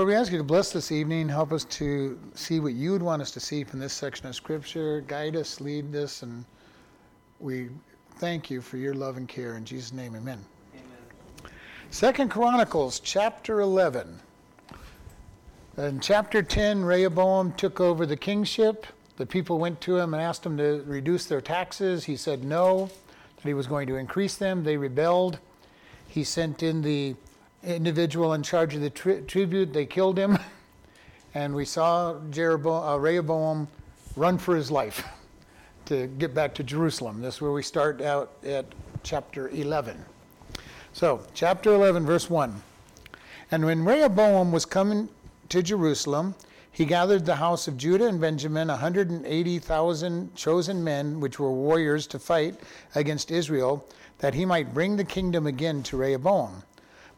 Lord, we ask you to bless this evening, help us to see what you would want us to see from this section of Scripture, guide us, lead us, and we thank you for your love and care. In Jesus' name, amen. amen. Second Chronicles, chapter 11. In chapter 10, Rehoboam took over the kingship. The people went to him and asked him to reduce their taxes. He said no, that he was going to increase them. They rebelled. He sent in the individual in charge of the tri- tribute. They killed him. And we saw Jeroboam, uh, Rehoboam run for his life to get back to Jerusalem. This is where we start out at chapter 11. So, chapter 11, verse 1. And when Rehoboam was coming to Jerusalem, he gathered the house of Judah and Benjamin, 180,000 chosen men, which were warriors to fight against Israel, that he might bring the kingdom again to Rehoboam.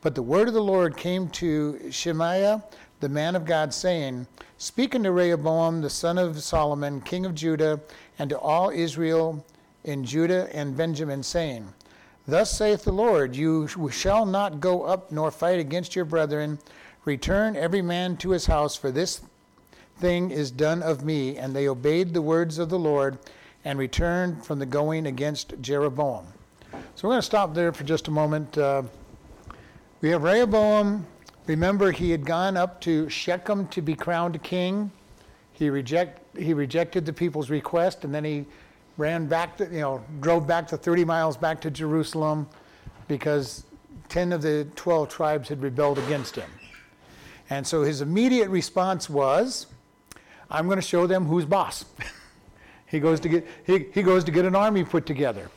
But the word of the Lord came to Shemaiah, the man of God, saying, Speak unto Rehoboam, the son of Solomon, king of Judah, and to all Israel in Judah and Benjamin, saying, Thus saith the Lord, You shall not go up nor fight against your brethren. Return every man to his house, for this thing is done of me. And they obeyed the words of the Lord and returned from the going against Jeroboam. So we're going to stop there for just a moment. Uh, we have Rehoboam. Remember, he had gone up to Shechem to be crowned king. He, reject, he rejected the people's request, and then he ran back, to, you know, drove back to 30 miles back to Jerusalem because 10 of the 12 tribes had rebelled against him. And so his immediate response was, I'm going to show them who's boss. he, goes to get, he, he goes to get an army put together.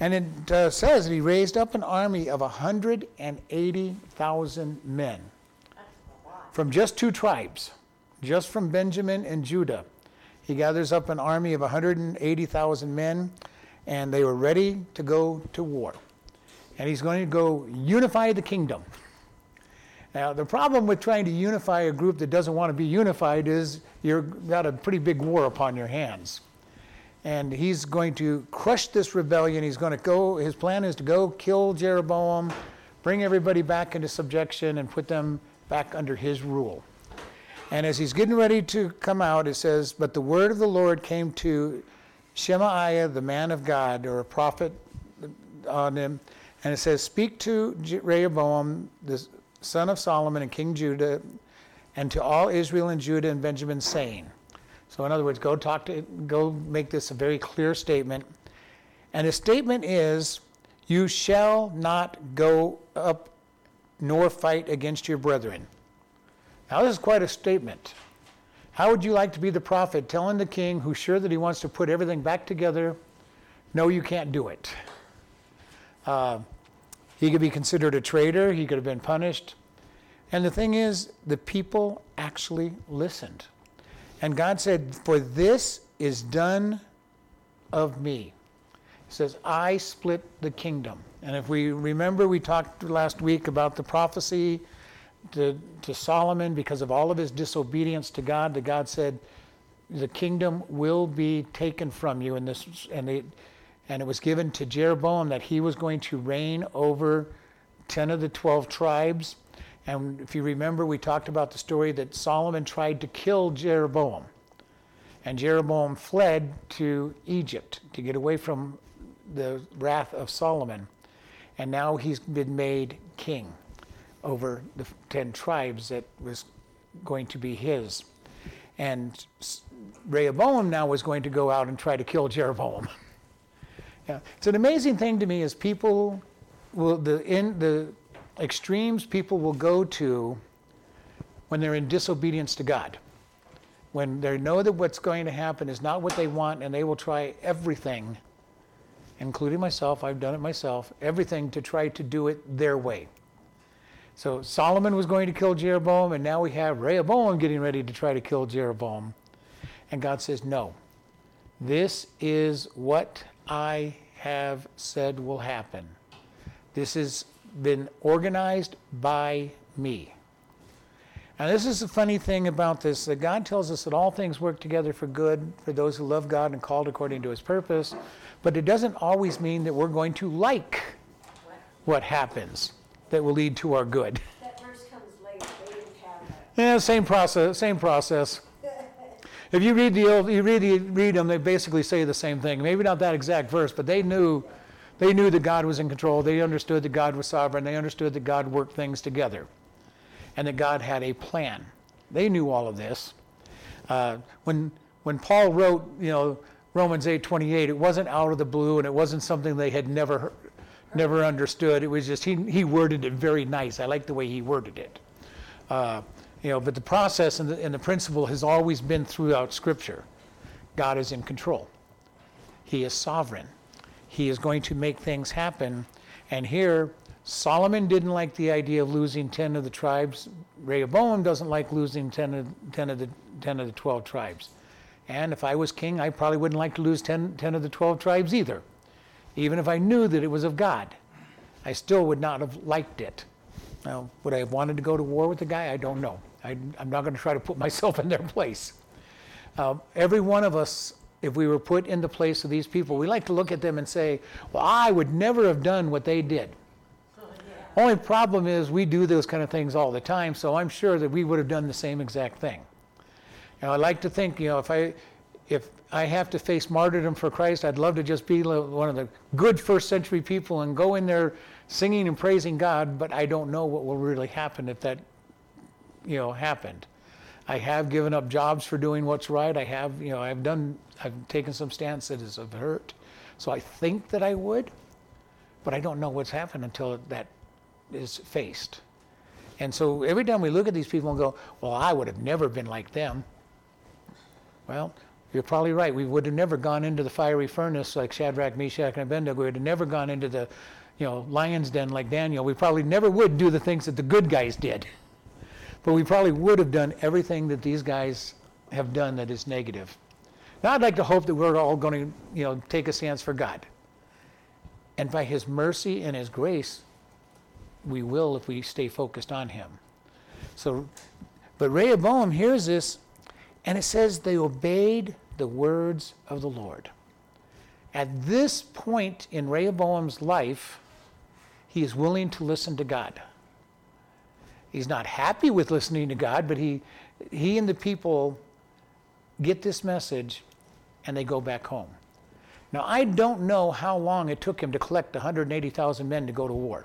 And it uh, says that he raised up an army of 180,000 men from just two tribes, just from Benjamin and Judah. He gathers up an army of 180,000 men, and they were ready to go to war. And he's going to go unify the kingdom. Now, the problem with trying to unify a group that doesn't want to be unified is you've got a pretty big war upon your hands and he's going to crush this rebellion. He's going to go, his plan is to go kill Jeroboam, bring everybody back into subjection, and put them back under his rule. And as he's getting ready to come out, it says, But the word of the Lord came to Shemaiah, the man of God, or a prophet on him. And it says, Speak to Rehoboam, the son of Solomon and King Judah, and to all Israel and Judah and Benjamin, saying, so, in other words, go talk to, go make this a very clear statement. And the statement is, You shall not go up nor fight against your brethren. Now, this is quite a statement. How would you like to be the prophet telling the king who's sure that he wants to put everything back together, no, you can't do it? Uh, he could be considered a traitor, he could have been punished. And the thing is, the people actually listened. And God said, For this is done of me. He says, I split the kingdom. And if we remember, we talked last week about the prophecy to, to Solomon because of all of his disobedience to God, that God said, The kingdom will be taken from you. And, this, and, it, and it was given to Jeroboam that he was going to reign over 10 of the 12 tribes. And if you remember, we talked about the story that Solomon tried to kill Jeroboam. And Jeroboam fled to Egypt to get away from the wrath of Solomon. And now he's been made king over the 10 tribes that was going to be his. And Rehoboam now was going to go out and try to kill Jeroboam. yeah. It's an amazing thing to me is people will the in the extremes people will go to when they're in disobedience to God. When they know that what's going to happen is not what they want, and they will try everything, including myself, I've done it myself, everything to try to do it their way. So Solomon was going to kill Jeroboam, and now we have Rehoboam getting ready to try to kill Jeroboam. And God says, No, this is what I have said will happen. This is been organized by me. Now, this is the funny thing about this that God tells us that all things work together for good for those who love God and called according to his purpose, but it doesn't always mean that we're going to like what happens that will lead to our good. That verse comes later. Yeah, same process. Same process. If you read the old, you read the, read them, they basically say the same thing. Maybe not that exact verse, but they knew, they knew that God was in control. They understood that God was sovereign. They understood that God worked things together, and that God had a plan. They knew all of this. Uh, when when Paul wrote, you know, Romans 8:28, it wasn't out of the blue, and it wasn't something they had never never understood. It was just he he worded it very nice. I like the way he worded it. Uh, you know, but the process and the, and the principle has always been throughout Scripture. God is in control. He is sovereign. He is going to make things happen. And here, Solomon didn't like the idea of losing 10 of the tribes. Rehoboam doesn't like losing 10 of, 10 of, the, 10 of the 12 tribes. And if I was king, I probably wouldn't like to lose 10, 10 of the 12 tribes either. Even if I knew that it was of God, I still would not have liked it. Now, would I have wanted to go to war with the guy? I don't know. I, am not going to try to put myself in their place. Uh, every one of us, if we were put in the place of these people, we like to look at them and say, well, I would never have done what they did. yeah. Only problem is we do those kind of things all the time, so I'm sure that we would have done the same exact thing. Now, I like to think, you know, if I, if I have to face martyrdom for Christ, I'd love to just be one of the good first century people and go in there singing and praising God, but I don't know what will really happen if that you know, happened. I have given up jobs for doing what's right. I have, you know, I've done, I've taken some stances of hurt. So I think that I would, but I don't know what's happened until that is faced. And so every time we look at these people and go, well, I would have never been like them. Well, you're probably right. We would have never gone into the fiery furnace like Shadrach, Meshach, and Abednego. We would have never gone into the, you know, lion's den like Daniel. We probably never would do the things that the good guys did. But we probably would have done everything that these guys have done that is negative. Now I'd like to hope that we're all going to, you know, take a stance for God. And by his mercy and his grace, we will if we stay focused on him. So but Rehoboam hears this and it says they obeyed the words of the Lord. At this point in Rehoboam's life, he is willing to listen to God. He's not happy with listening to God, but he, he and the people get this message and they go back home. Now, I don't know how long it took him to collect 180,000 men to go to war.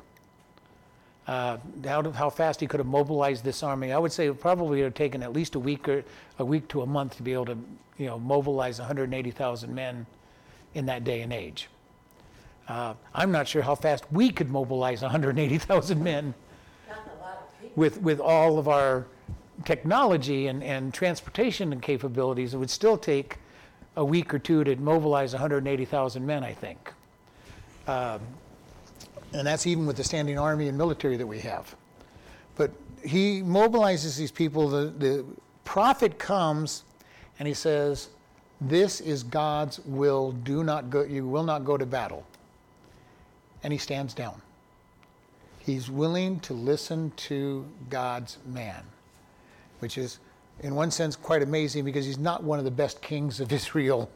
Uh, how, how fast he could have mobilized this army. I would say it probably would have taken at least a week or a week to a month to be able to, you know, mobilize 180,000 men in that day and age. Uh, I'm not sure how fast we could mobilize 180,000 men with, with all of our technology and, and transportation and capabilities, it would still take a week or two to mobilize 180,000 men, I think. Um, and that's even with the standing army and military that we have. But he mobilizes these people. The, the prophet comes and he says, This is God's will. Do not go, you will not go to battle. And he stands down. He's willing to listen to God's man, which is, in one sense, quite amazing because he's not one of the best kings of Israel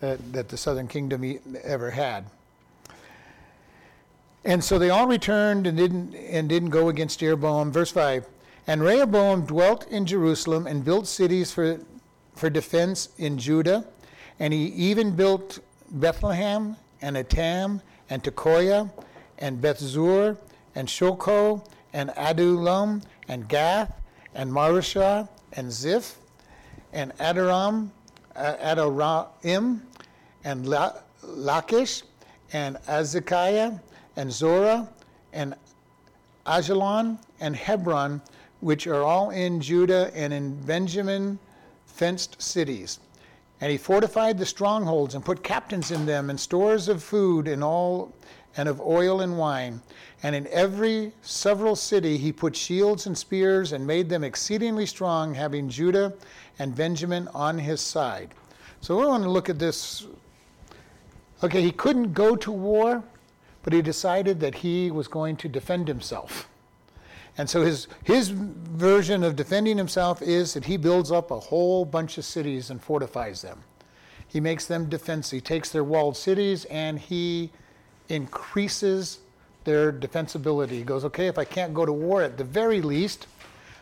that, that the southern kingdom ever had. And so they all returned and didn't, and didn't go against Jeroboam. Verse 5 And Rehoboam dwelt in Jerusalem and built cities for, for defense in Judah. And he even built Bethlehem and Etam and Tekoa and Bethzur and Shoco, and Adullam, and Gath, and Mareshah, and Ziph, and Adoram, uh, Adoraim, and Lachish, and Azekiah, and Zorah, and Ajalon, and Hebron, which are all in Judah and in Benjamin fenced cities. And he fortified the strongholds and put captains in them and stores of food and all and of oil and wine. And in every several city he put shields and spears and made them exceedingly strong, having Judah and Benjamin on his side. So we want to look at this. Okay, he couldn't go to war, but he decided that he was going to defend himself. And so his, his version of defending himself is that he builds up a whole bunch of cities and fortifies them. He makes them defensive. He takes their walled cities and he increases their defensibility. He goes, okay, if I can't go to war, at the very least,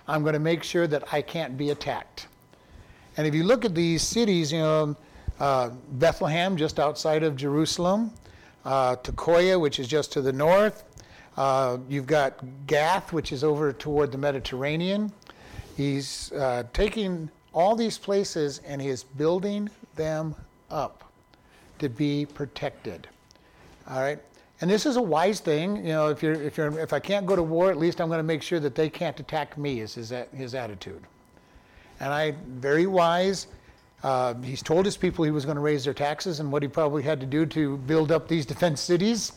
I'm going to make sure that I can't be attacked. And if you look at these cities, you know, uh, Bethlehem, just outside of Jerusalem, uh, Tekoa, which is just to the north. Uh, you've got Gath, which is over toward the Mediterranean. He's uh, taking all these places and he is building them up to be protected. All right? And this is a wise thing. You know, if, you're, if, you're, if I can't go to war, at least I'm going to make sure that they can't attack me, is his, his attitude. And I, very wise. Uh, he's told his people he was going to raise their taxes, and what he probably had to do to build up these defense cities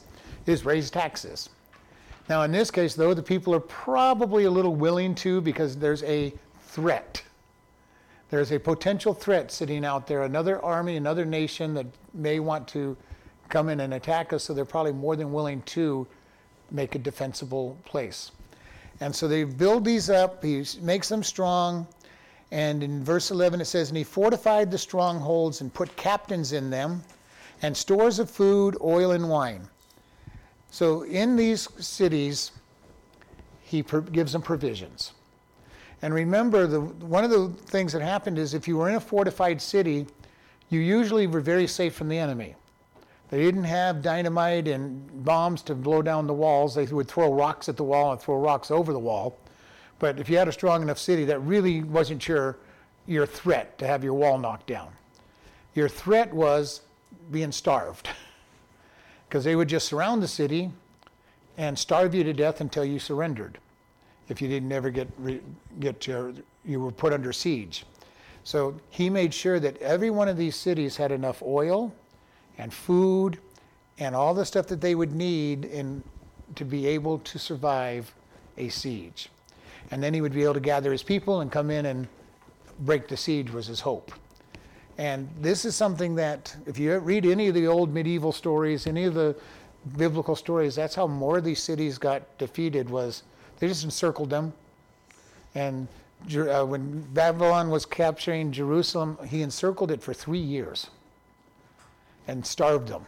is raise taxes. Now, in this case, though, the people are probably a little willing to because there's a threat. There's a potential threat sitting out there, another army, another nation that may want to come in and attack us, so they're probably more than willing to make a defensible place. And so they build these up, he makes them strong. And in verse 11 it says, And he fortified the strongholds and put captains in them, and stores of food, oil, and wine. So in these cities, he gives them provisions. And remember, the, one of the things that happened is if you were in a fortified city, you usually were very safe from the enemy. They didn't have dynamite and bombs to blow down the walls. They would throw rocks at the wall and throw rocks over the wall. But if you had a strong enough city, that really wasn't your, your threat to have your wall knocked down. Your threat was being starved. Because they would just surround the city and starve you to death until you surrendered. If you didn't ever get, get you were put under siege. So he made sure that every one of these cities had enough oil and food and all the stuff that they would need in, to be able to survive a siege. And then he would be able to gather his people and come in and break the siege, was his hope. And this is something that, if you read any of the old medieval stories, any of the biblical stories, that's how more of these cities got defeated was they just encircled them. And uh, when Babylon was capturing Jerusalem, he encircled it for three years and starved them.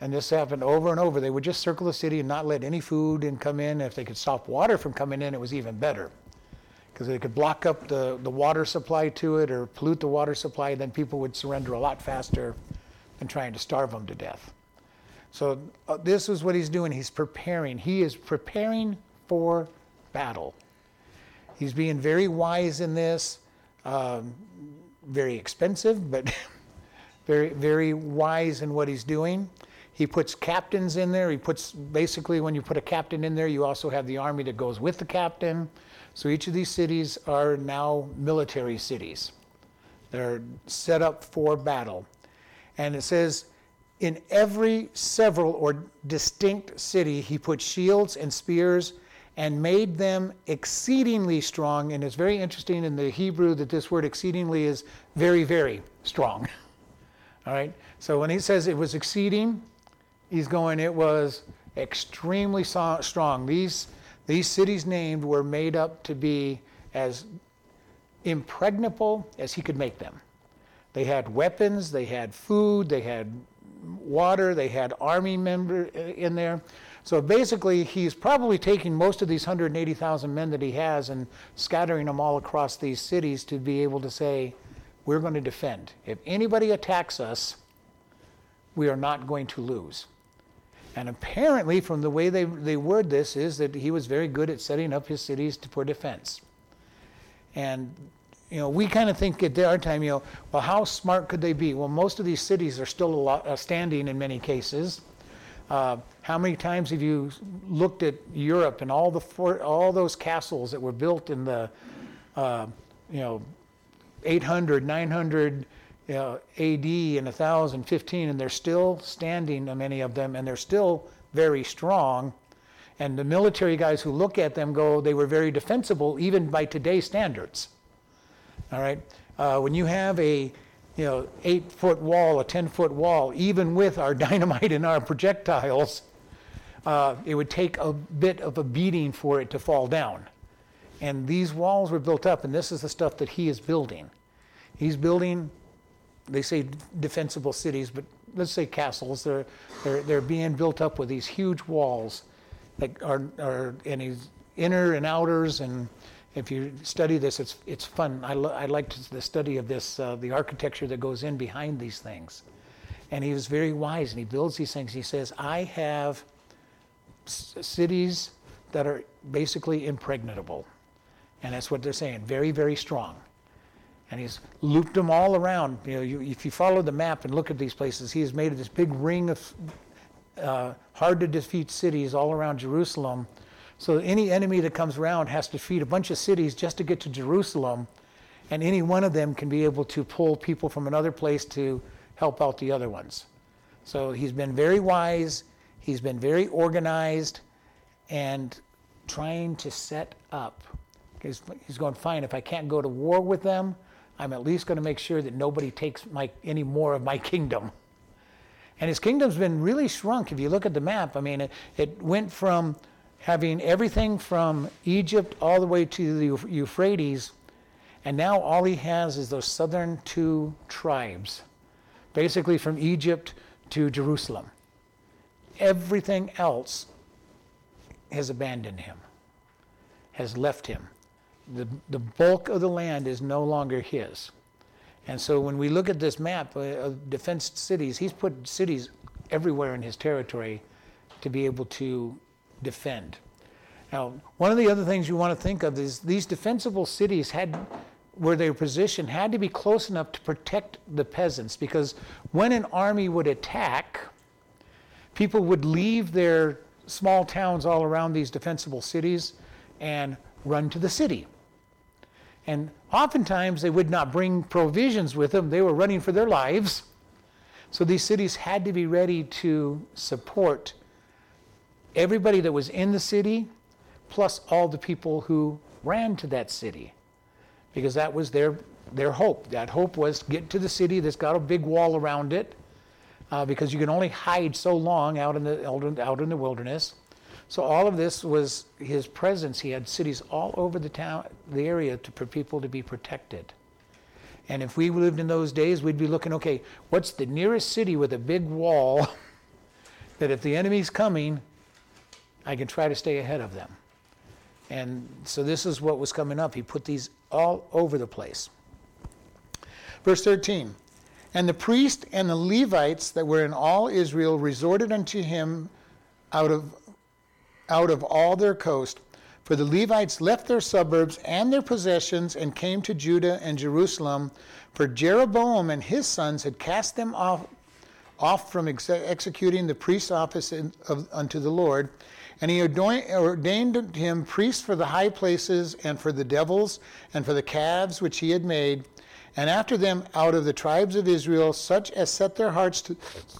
And this happened over and over. They would just circle the city and not let any food in come in. If they could stop water from coming in, it was even better. Because they could block up the, the water supply to it or pollute the water supply, then people would surrender a lot faster than trying to starve them to death. So uh, this is what he's doing. He's preparing. He is preparing for battle. He's being very wise in this, um, very expensive, but very, very wise in what he's doing. He puts captains in there. He puts basically, when you put a captain in there, you also have the army that goes with the captain. So each of these cities are now military cities. They're set up for battle. And it says, in every several or distinct city, he put shields and spears and made them exceedingly strong. And it's very interesting in the Hebrew that this word exceedingly is very, very strong. All right? So when he says it was exceeding, he's going, it was extremely strong. These, these cities named were made up to be as impregnable as he could make them. They had weapons, they had food, they had water, they had army members uh, in there. So basically, he's probably taking most of these 180,000 men that he has and scattering them all across these cities to be able to say, we're going to defend. If anybody attacks us, we are not going to lose. And apparently, from the way they, they word this, is that he was very good at setting up his cities for defense. And, you know, we kind of think at our time, you know, well, how smart could they be? Well, most of these cities are still lot, uh, standing in many cases. Uh, how many times have you looked at Europe and all the all those castles that were built in the, uh, you know, 800, 900 you know, AD and 1015, and they're still standing, many of them, and they're still very strong. And the military guys who look at them go, they were very defensible, even by today's standards. All right? Uh, when you have a you know, eight foot wall, a 10 foot wall, even with our dynamite and our projectiles, uh, it would take a bit of a beating for it to fall down. And these walls were built up, and this is the stuff that he is building. He's building, they say defensible cities, but let's say castles. They're, they're, they're being built up with these huge walls that are, are and these inner and outers, and If you study this, it's, it's fun. I, lo- I liked the study of this, uh, the architecture that goes in behind these things. And he was very wise and he builds these things. He says, I have s- cities that are basically impregnable. And that's what they're saying, very, very strong. And he's looped them all around. You know, you, if you follow the map and look at these places, he has made this big ring of uh, hard to defeat cities all around Jerusalem. So any enemy that comes around has to defeat a bunch of cities just to get to Jerusalem. And any one of them can be able to pull people from another place to help out the other ones. So he's been very wise, he's been very organized, and trying to set up. He's, he's going, fine, if I can't go to war with them, I'm at least going to make sure that nobody takes my, any more of my kingdom. And his kingdom's been really shrunk. If you look at the map, I mean, it, it went from having everything from Egypt all the way to the Euphrates, and now all he has is those southern two tribes basically from Egypt to Jerusalem. Everything else has abandoned him, has left him. The, the bulk of the land is no longer his. And so when we look at this map of defense cities, he's put cities everywhere in his territory to be able to defend. Now, one of the other things you want to think of is these defensible cities had where they were positioned had to be close enough to protect the peasants because when an army would attack, people would leave their small towns all around these defensible cities and run to the city. And oftentimes they would not bring provisions with them, they were running for their lives. So these cities had to be ready to support everybody that was in the city, plus all the people who ran to that city because that was their, their hope. That hope was get to the city that's got a big wall around it uh, because you can only hide so long out in, the, out in the wilderness. So all of this was his presence. He had cities all over the town, the area to, for people to be protected. And if we lived in those days, we'd be looking, okay, what's the nearest city with a big wall that if the enemy's coming, I can try to stay ahead of them. And so this is what was coming up. He put these all over the place. Verse 13 And the priest and the Levites that were in all Israel resorted unto him out of, out of all their coast. For the Levites left their suburbs and their possessions and came to Judah and Jerusalem. For Jeroboam and his sons had cast them off, off from ex- executing the priest's office in, of, unto the Lord and he ordained him priest for the high places and for the devils and for the calves which he had made. And after them, out of the tribes of Israel, such as set their hearts to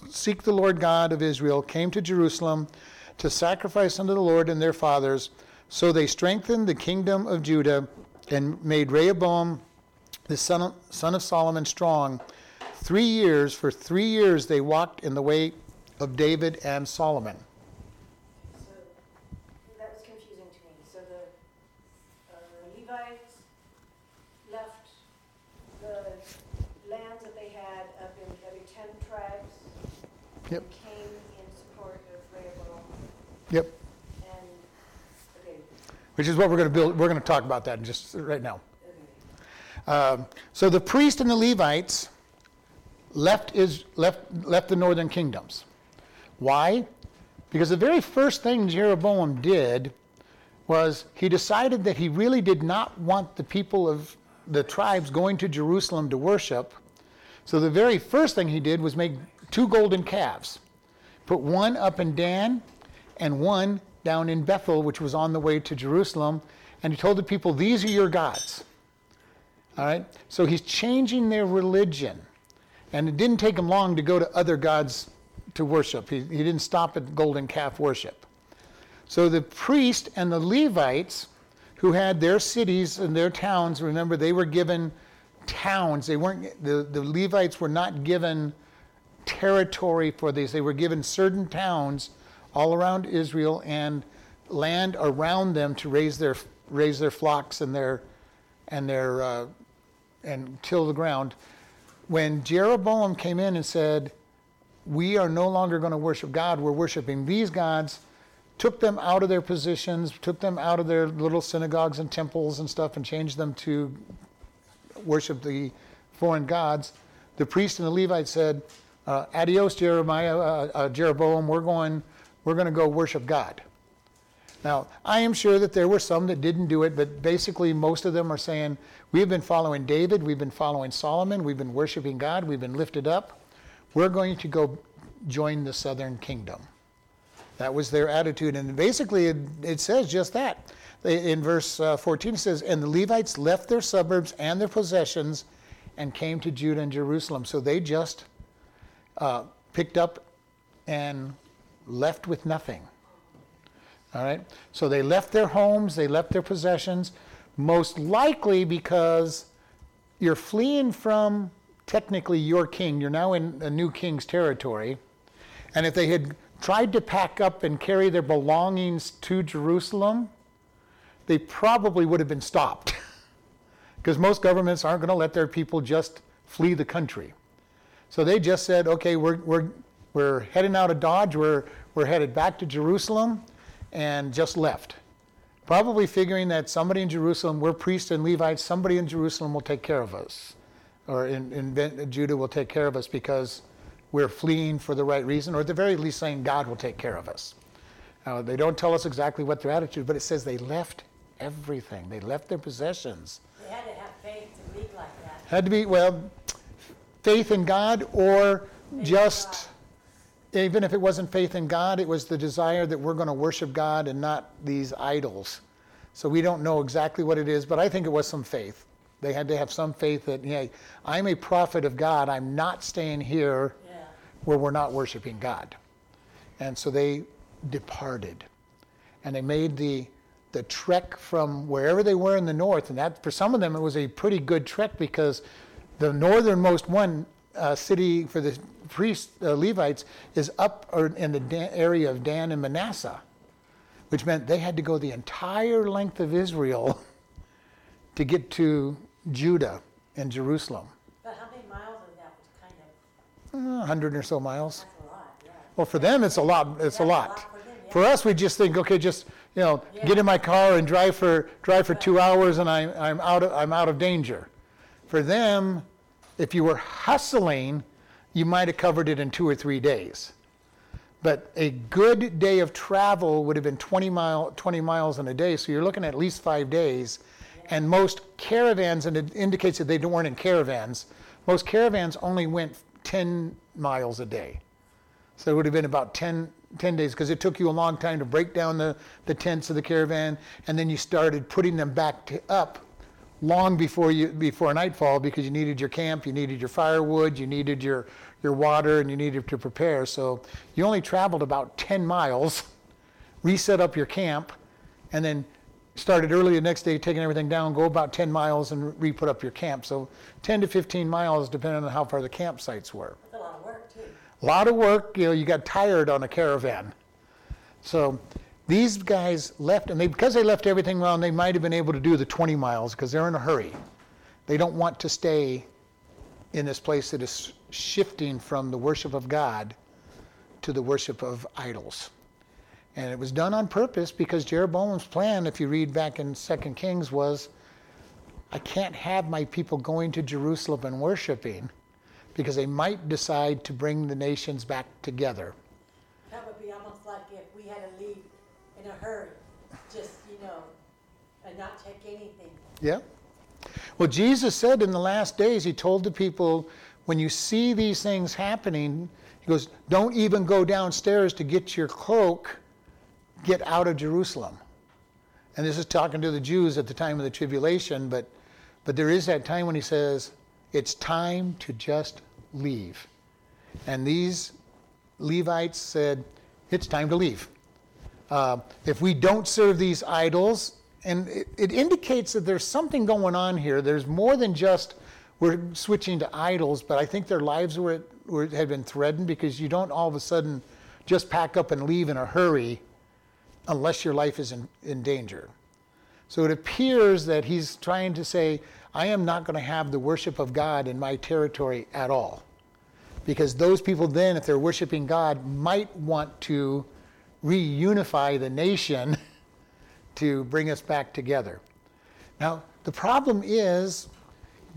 seek the Lord God of Israel, came to Jerusalem to sacrifice unto the Lord and their fathers. So they strengthened the kingdom of Judah and made Rehoboam, the son of, son of Solomon, strong. Three years, for three years, they walked in the way of David and Solomon. Yep. came in support of Rehoboam. Yep. And, okay, Which is what we're going to build. We're going to talk about that in just right now. Um, so the priest and the Levites left is left left the northern kingdoms. Why? Because the very first thing Jeroboam did was he decided that he really did not want the people of the tribes going to Jerusalem to worship. So the very first thing he did was make two golden calves. Put one up in Dan and one down in Bethel, which was on the way to Jerusalem. And he told the people, These are your gods. All right? So he's changing their religion. And it didn't take him long to go to other gods to worship. He, he didn't stop at golden calf worship. So the priest and the Levites, who had their cities and their towns, remember, they were given towns. They weren't, the, the Levites were not given territory for these. They were given certain towns all around Israel and land around them to raise their raise their flocks and their and their uh, and till the ground. When Jeroboam came in and said, "We are no longer going to worship God. We're worshiping these gods," took them out of their positions, took them out of their little synagogues and temples and stuff, and changed them to worship the foreign gods, the priest and the Levite said, uh, "Adios, Jeremiah, uh, uh, Jeroboam. We're going, we're going to go worship God." Now, I am sure that there were some that didn't do it, but basically most of them are saying, "We've been following David, we've been following Solomon, we've been worshiping God, we've been lifted up. We're going to go join the southern kingdom." That was their attitude, and basically it, it says just that. In verse uh, 14 it says, "And the Levites left their suburbs and their possessions." and came to Judah and Jerusalem. So they just uh, picked up and left with nothing. All right? So they left their homes, they left their possessions, most likely because you're fleeing from technically your king. You're now in a new king's territory. And if they had tried to pack up and carry their belongings to Jerusalem, they probably would have been stopped. because most governments aren't going to let their people just flee the country. So they just said, okay, we're, we're, we're heading out of Dodge, we're, we're headed back to Jerusalem, and just left. Probably figuring that somebody in Jerusalem, we're priests and Levites, somebody in Jerusalem will take care of us, or in, in Judah will take care of us because we're fleeing for the right reason, or at the very least saying God will take care of us. Uh, they don't tell us exactly what their attitude, but it says they left everything. They left their possessions They had to have faith to leave like that. Had to be, well, faith in God or faith just, even if it wasn't faith in God, it was the desire that we're going to worship God and not these idols. So we don't know exactly what it is, but I think it was some faith. They had to have some faith that, hey, I'm a prophet of God. I'm not staying here yeah. where we're not worshiping God. And so they departed. And they made the the trek from wherever they were in the north, and that for some of them it was a pretty good trek because the northernmost one uh, city for the priests uh, Levites is up in the Dan, area of Dan and Manasseh, which meant they had to go the entire length of Israel to get to Judah and Jerusalem. But how many miles of that kind of? Uh, 100 or so miles. Lot, yeah. Well, for them it's a lot. It's yeah, a lot. A lot for, them, yeah. for us, we just think, okay, just you know, get in my car and drive for drive for two hours, and I'm I'm out of, I'm out of danger. For them, if you were hustling, you might have covered it in two or three days. But a good day of travel would have been 20 mile 20 miles in a day, so you're looking at at least five days. And most caravans, and it indicates that they weren't in caravans. Most caravans only went 10 miles a day. So it would have been about 10, 10 days because it took you a long time to break down the, the tents of the caravan and then you started putting them back to, up long before you before nightfall because you needed your camp, you needed your firewood, you needed your your water, and you needed to prepare. So you only traveled about 10 miles, reset up your camp, and then started early the next day, taking everything down, go about 10 miles and re-put up your camp. So 10 to 15 miles, depending on how far the campsites were. That's a lot of work too. A lot of work, you know, you got tired on a caravan. So these guys left, and they, because they left everything around, they might have been able to do the 20 miles because they're in a hurry. They don't want to stay in this place that is shifting from the worship of God to the worship of idols. And it was done on purpose because Jeroboam's plan, if you read back in 2 Kings, was I can't have my people going to Jerusalem and worshiping because they might decide to bring the nations back together. Hurry, just, you know, and not take anything. Yeah. Well, Jesus said in the last days, He told the people, when you see these things happening, He goes, don't even go downstairs to get your cloak, get out of Jerusalem. And this is talking to the Jews at the time of the tribulation, but, but there is that time when He says, it's time to just leave. And these Levites said, It's time to leave. Uh, if we don't serve these idols, and it, it, indicates that there's something going on here. There's more than just we're switching to idols, but I think their lives were, were had been threatened because you don't all of a sudden just pack up and leave in a hurry unless your life is in, in danger. So it appears that he's trying to say, I am not going to have the worship of God in my territory at all. Because those people then, if they're worshiping God, might want to reunify the nation to bring us back together. Now, the problem is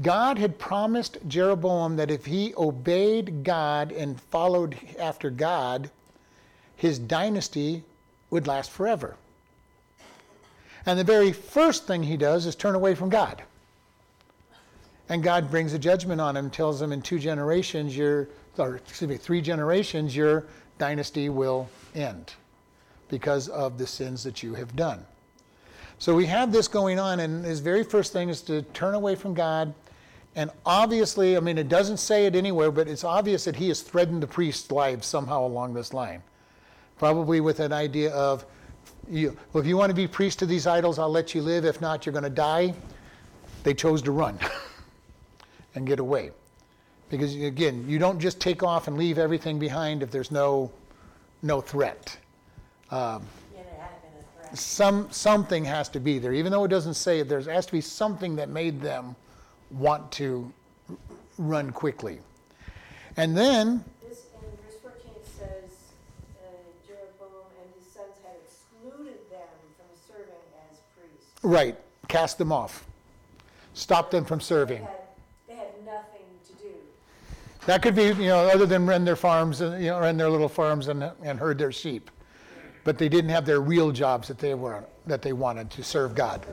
God had promised Jeroboam that if he obeyed God and followed after God, his dynasty would last forever. And the very first thing he does is turn away from God. And God brings a judgment on him, tells him in two generations, your, or excuse me, three generations, your dynasty will end because of the sins that you have done. So we have this going on, and his very first thing is to turn away from God. And obviously, I mean, it doesn't say it anywhere, but it's obvious that he has threatened the priest's lives somehow along this line. Probably with an idea of, you, well, if you want to be priest to these idols, I'll let you live. If not, you're going to die. They chose to run and get away. Because again, you don't just take off and leave everything behind if there's no, no threat. Um, Yeah, there had been a threat. some something has to be there, even though it doesn't say it. There has to be something that made them want to run quickly. And then, This, in verse fourteen, it says, uh, Jeroboam and his sons had excluded them from serving as priests. right, cast them off, stop them from They serving. had, they had nothing to do. That could be, you know, other than run their farms, and, you know, run their little farms and, and herd their sheep. But they didn't have their real jobs that they were that they wanted to serve God.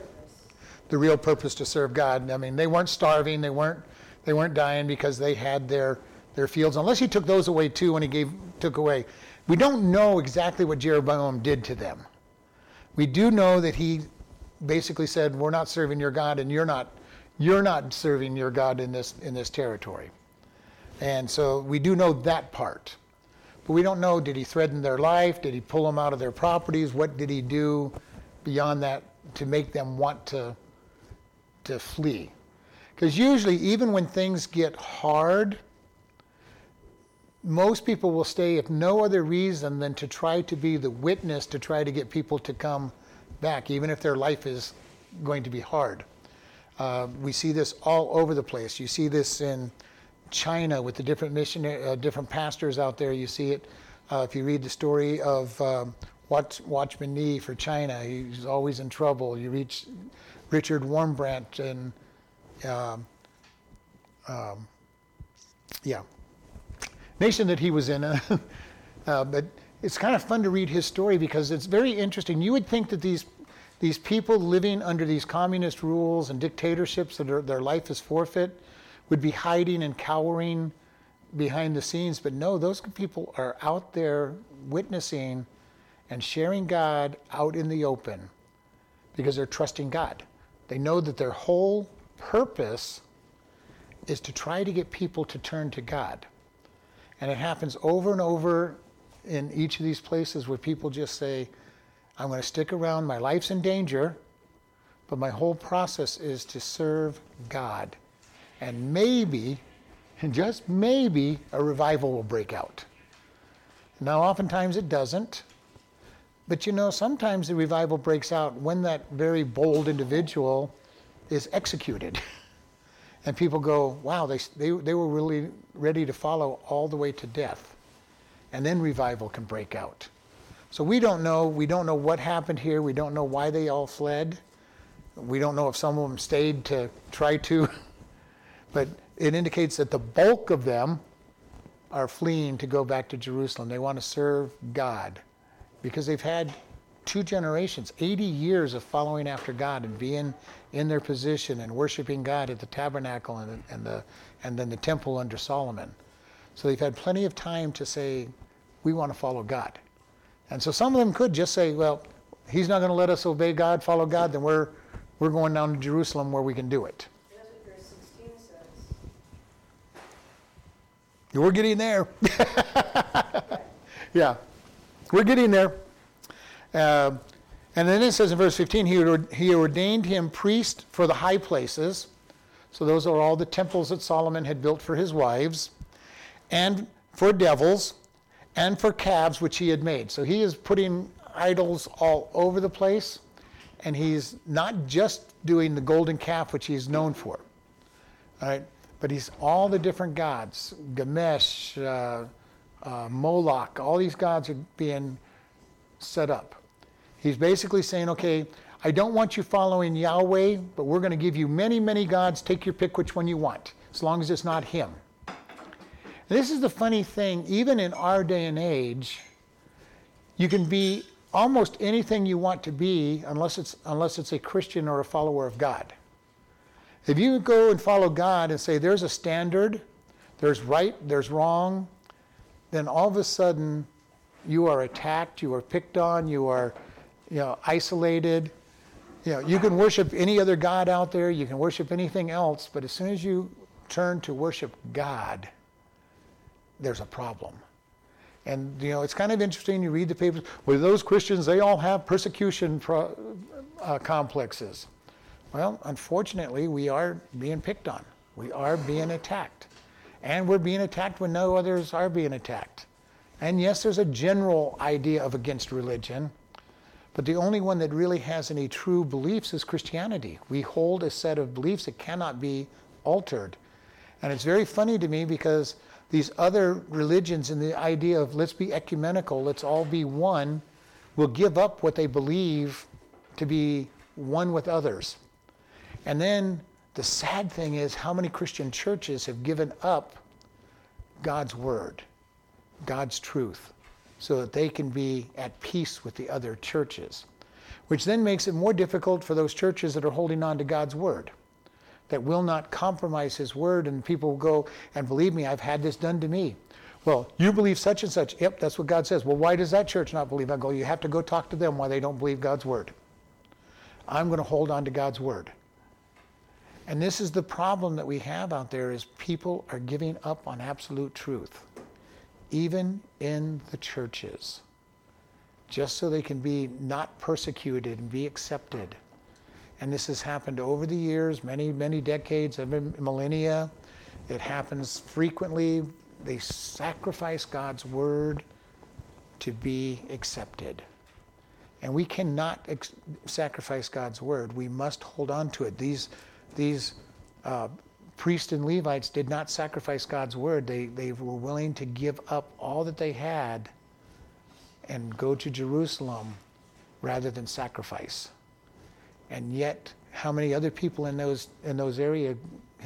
The real purpose to serve God. I mean, they weren't starving, they weren't they weren't dying because they had their their fields. Unless he took those away too when he gave took away. We don't know exactly what Jeroboam did to them. We do know that he basically said, "We're not serving your God, and you're not you're not serving your God in this in this territory." And so we do know that part. But we don't know did he threaten their life? Did he pull them out of their properties? What did he do beyond that to make them want to to flee. Because usually, even when things get hard, most people will stay if no other reason than to try to be the witness to try to get people to come back, even if their life is going to be hard. Uh, we see this all over the place. You see this in China with the different missionary, uh, different pastors out there. You see it uh, if you read the story of um, Watch, Watchman Nee for China. He's always in trouble. You reach Richard Wurmbrand and um, um, yeah, nation that he was in. uh, but it's kind of fun to read his story because it's very interesting. You would think that these these people living under these communist rules and dictatorships that are, their life is forfeit would be hiding and cowering behind the scenes, but no, those people are out there witnessing and sharing God out in the open because they're trusting God. They know that their whole purpose is to try to get people to turn to God. And it happens over and over in each of these places where people just say, I'm going to stick around, my life's in danger, but my whole process is to serve God. And maybe, and just maybe, a revival will break out. Now, oftentimes it doesn't. But you know, sometimes the revival breaks out when that very bold individual is executed. and people go, wow, they, they, they were really ready to follow all the way to death. And then revival can break out. So we don't know. We don't know what happened here. We don't know why they all fled. We don't know if some of them stayed to try to. but it indicates that the bulk of them are fleeing to go back to Jerusalem. They want to serve God because they've had two generations, 80 years of following after God and being in their position and worshiping God at the tabernacle and, and, the, and then the temple under Solomon. So they've had plenty of time to say, we want to follow God. And so some of them could just say, well, he's not going to let us obey God, follow God, then we're, we're going down to Jerusalem where we can do it. That's what verse sixteen says. We're getting there. yeah, we're getting there. Uh, and then it says in verse 15, he, he ordained him priest for the high places. So those are all the temples that Solomon had built for his wives, and for devils, and for calves which he had made. So he is putting idols all over the place, and he's not just doing the golden calf, which he's known for. All right, but he's all the different gods, Gamesh, uh, uh, Moloch, all these gods are being set up. He's basically saying, okay, I don't want you following Yahweh, but we're going to give you many, many gods. Take your pick which one you want, as long as it's not Him. This is the funny thing, even in our day and age, you can be almost anything you want to be unless it's, unless it's a Christian or a follower of God. If you go and follow God and say there's a standard, there's right, there's wrong, then all of a sudden you are attacked, you are picked on, you are you know, isolated. You know, you can worship any other God out there, you can worship anything else, but as soon as you turn to worship God, there's a problem. And you know, it's kind of interesting. You read the papers. Well, those Christians, they all have persecution pro, uh, complexes. Well, unfortunately, we are being picked on. We are being attacked, and we're being attacked when no others are being attacked. And yes, there's a general idea of against religion, but the only one that really has any true beliefs is Christianity. We hold a set of beliefs that cannot be altered. And it's very funny to me because these other religions and the idea of let's be ecumenical, let's all be one, will give up what they believe to be one with others. And then the sad thing is how many Christian churches have given up God's word, God's truth, so that they can be at peace with the other churches, which then makes it more difficult for those churches that are holding on to God's word that will not compromise his word. And people will go, and believe me, I've had this done to me. Well, you believe such and such. Yep, that's what God says. Well, why does that church not believe? I go, you have to go talk to them why they don't believe God's word. I'm going to hold on to God's word. And this is the problem that we have out there is people are giving up on absolute truth, even in the churches, just so they can be not persecuted and be accepted and this has happened over the years, many, many decades, millennia. It happens frequently. They sacrifice God's word to be accepted. And we cannot ex- sacrifice God's word. We must hold on to it. These, these uh, priests and Levites did not sacrifice God's word. They, they were willing to give up all that they had and go to Jerusalem rather than sacrifice. And yet how many other people in those in those areas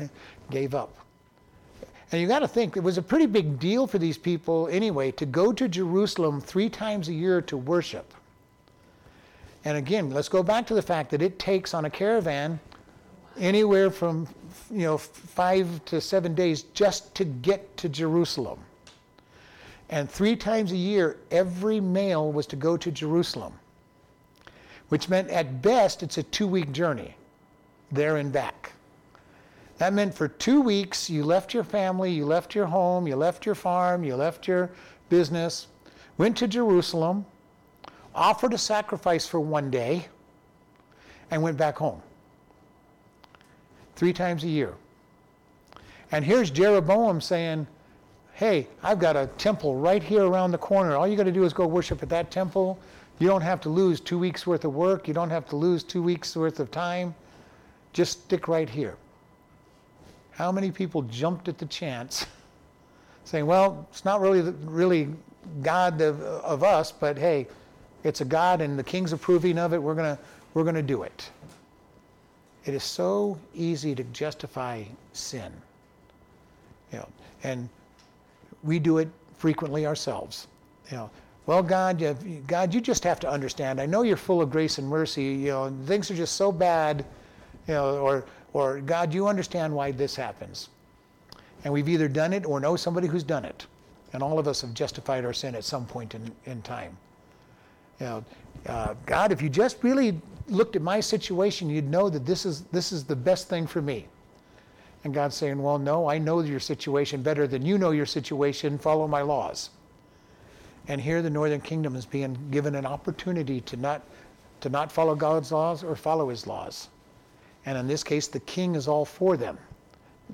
gave up? And you got to think it was a pretty big deal for these people anyway to go to jerusalem three times a year to worship. And again let's go back to the fact that it takes on a caravan anywhere from you know five to seven days just to get to jerusalem and three times a year every male was to go to jerusalem which meant at best it's a two week journey there and back. That meant for two weeks you left your family, you left your home, you left your farm, you left your business, went to Jerusalem, offered a sacrifice for one day, and went back home. Three times a year. And here's Jeroboam saying, Hey, I've got a temple right here around the corner. All you got to do is go worship at that temple. You don't have to lose two weeks worth of work. You don't have to lose two weeks worth of time. Just stick right here. How many people jumped at the chance saying, well, it's not really, really God of, of us, but hey, it's a God and the king's approving of it. We're going to we're going to do it. It is so easy to justify sin. You know, and we do it frequently ourselves. You know, well, God, you, God, you just have to understand. I know you're full of grace and mercy. You know, things are just so bad. You know, or or God, you understand why this happens. And we've either done it or know somebody who's done it. And all of us have justified our sin at some point in, in time. You know, uh, God, if you just really looked at my situation, you'd know that this is this is the best thing for me. And God's saying, Well, no, I know your situation better than you know your situation. Follow my laws. And here the northern kingdom is being given an opportunity to not, to not follow God's laws or follow his laws. And in this case, the king is all for them,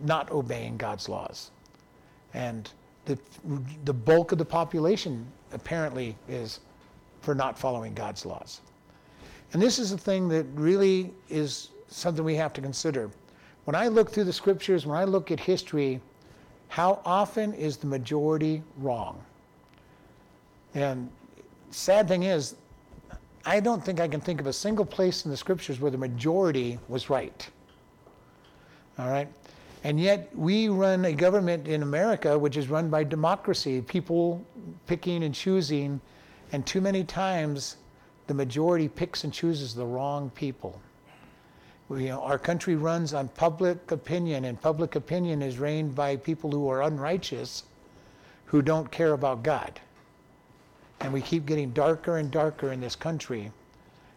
not obeying God's laws. And the, the bulk of the population apparently is for not following God's laws. And this is a thing that really is something we have to consider. When I look through the scriptures, when I look at history, how often is the majority wrong? And sad thing is, I don't think I can think of a single place in the scriptures where the majority was right. All right? And yet we run a government in America which is run by democracy, people picking and choosing, and too many times the majority picks and chooses the wrong people. We, you know, our country runs on public opinion, and public opinion is reigned by people who are unrighteous, who don't care about God. And we keep getting darker and darker in this country,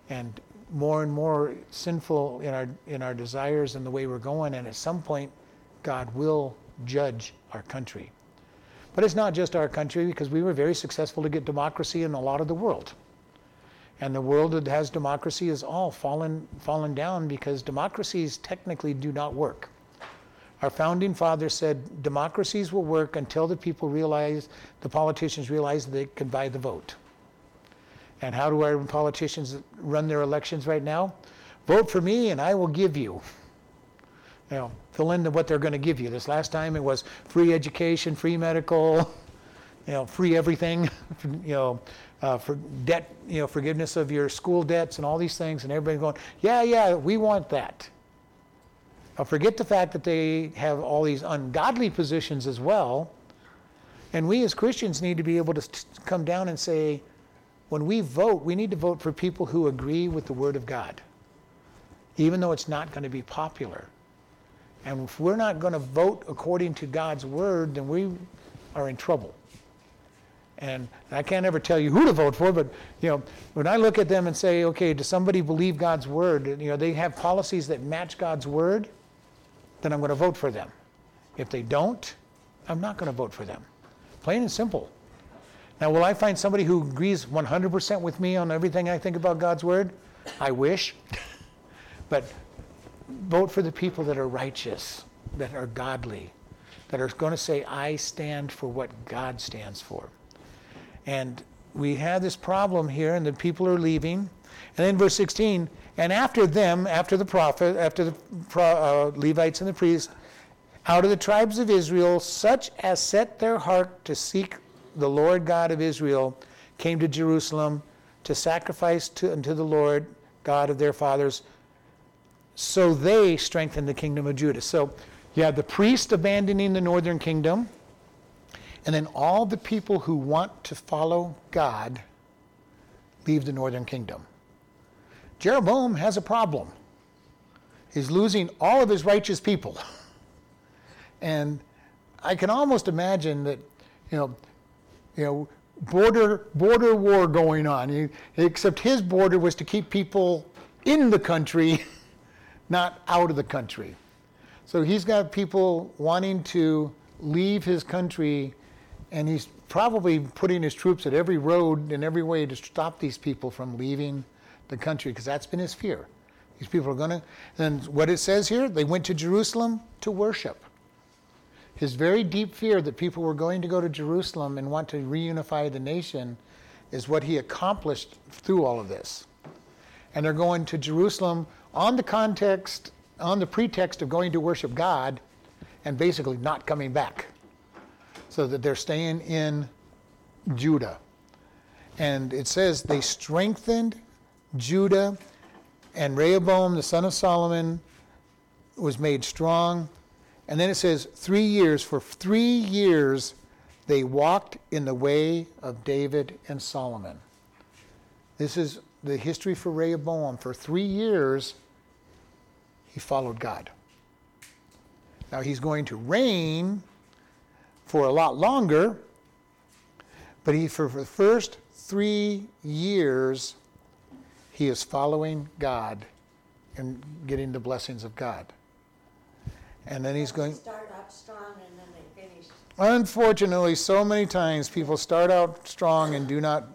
and more and more sinful in our in our desires and the way we're going. And at some point, God will judge our country. But it's not just our country, because we were very successful to get democracy in a lot of the world. And the world that has democracy is all fallen, fallen down because democracies technically do not work. Our founding father said democracies will work until the people realize, the politicians realize they can buy the vote. And how do our politicians run their elections right now? Vote for me and I will give you. Know, fill in what they're going to give you. This last time it was free education, free medical, you know, free everything, you know, uh, for debt, you know, forgiveness of your school debts and all these things, and everybody going, yeah, yeah, we want that. Now forget the fact that they have all these ungodly positions as well. And we as Christians need to be able to come down and say, when we vote, we need to vote for people who agree with the Word of God, even though it's not going to be popular. And if we're not going to vote according to God's Word, then we are in trouble. And I can't ever tell you who to vote for, but you know, when I look at them and say, okay, does somebody believe God's word? You know, they have policies that match God's word, then I'm going to vote for them. If they don't, I'm not going to vote for them. Plain and simple. Now, will I find somebody who agrees 100% with me on everything I think about God's word? I wish. but vote for the people that are righteous, that are godly, that are going to say, I stand for what God stands for. And we have this problem here, and the people are leaving. And then verse 16, and after them, after the prophet, after the uh, Levites and the priests, out of the tribes of Israel, such as set their heart to seek the Lord God of Israel, came to Jerusalem to sacrifice to, unto the Lord God of their fathers. So they strengthened the kingdom of Judah. So you have the priest abandoning the northern kingdom and then all the people who want to follow God leave the northern kingdom. Jeroboam has a problem. He's losing all of his righteous people. And I can almost imagine that, you know, you know, border border war going on. Except his border was to keep people in the country, not out of the country. So he's got people wanting to leave his country and he's probably putting his troops at every road in every way to stop these people from leaving the country because that's been his fear. These people are going to, and what it says here, they went to Jerusalem to worship. His very deep fear that people were going to go to Jerusalem and want to reunify the nation is what he accomplished through all of this. And they're going to Jerusalem on the context, on the pretext of going to worship God and basically not coming back so that they're staying in Judah. And it says they strengthened Judah, and Rehoboam, the son of Solomon, was made strong. And then it says, three years, for three years, they walked in the way of David and Solomon. This is the history for Rehoboam. For three years, he followed God. Now he's going to reign for a lot longer, but he, for the first three years, he is following God and getting the blessings of God. And then he's going. Start out strong and then they finish. Unfortunately, so many times people start out strong and do not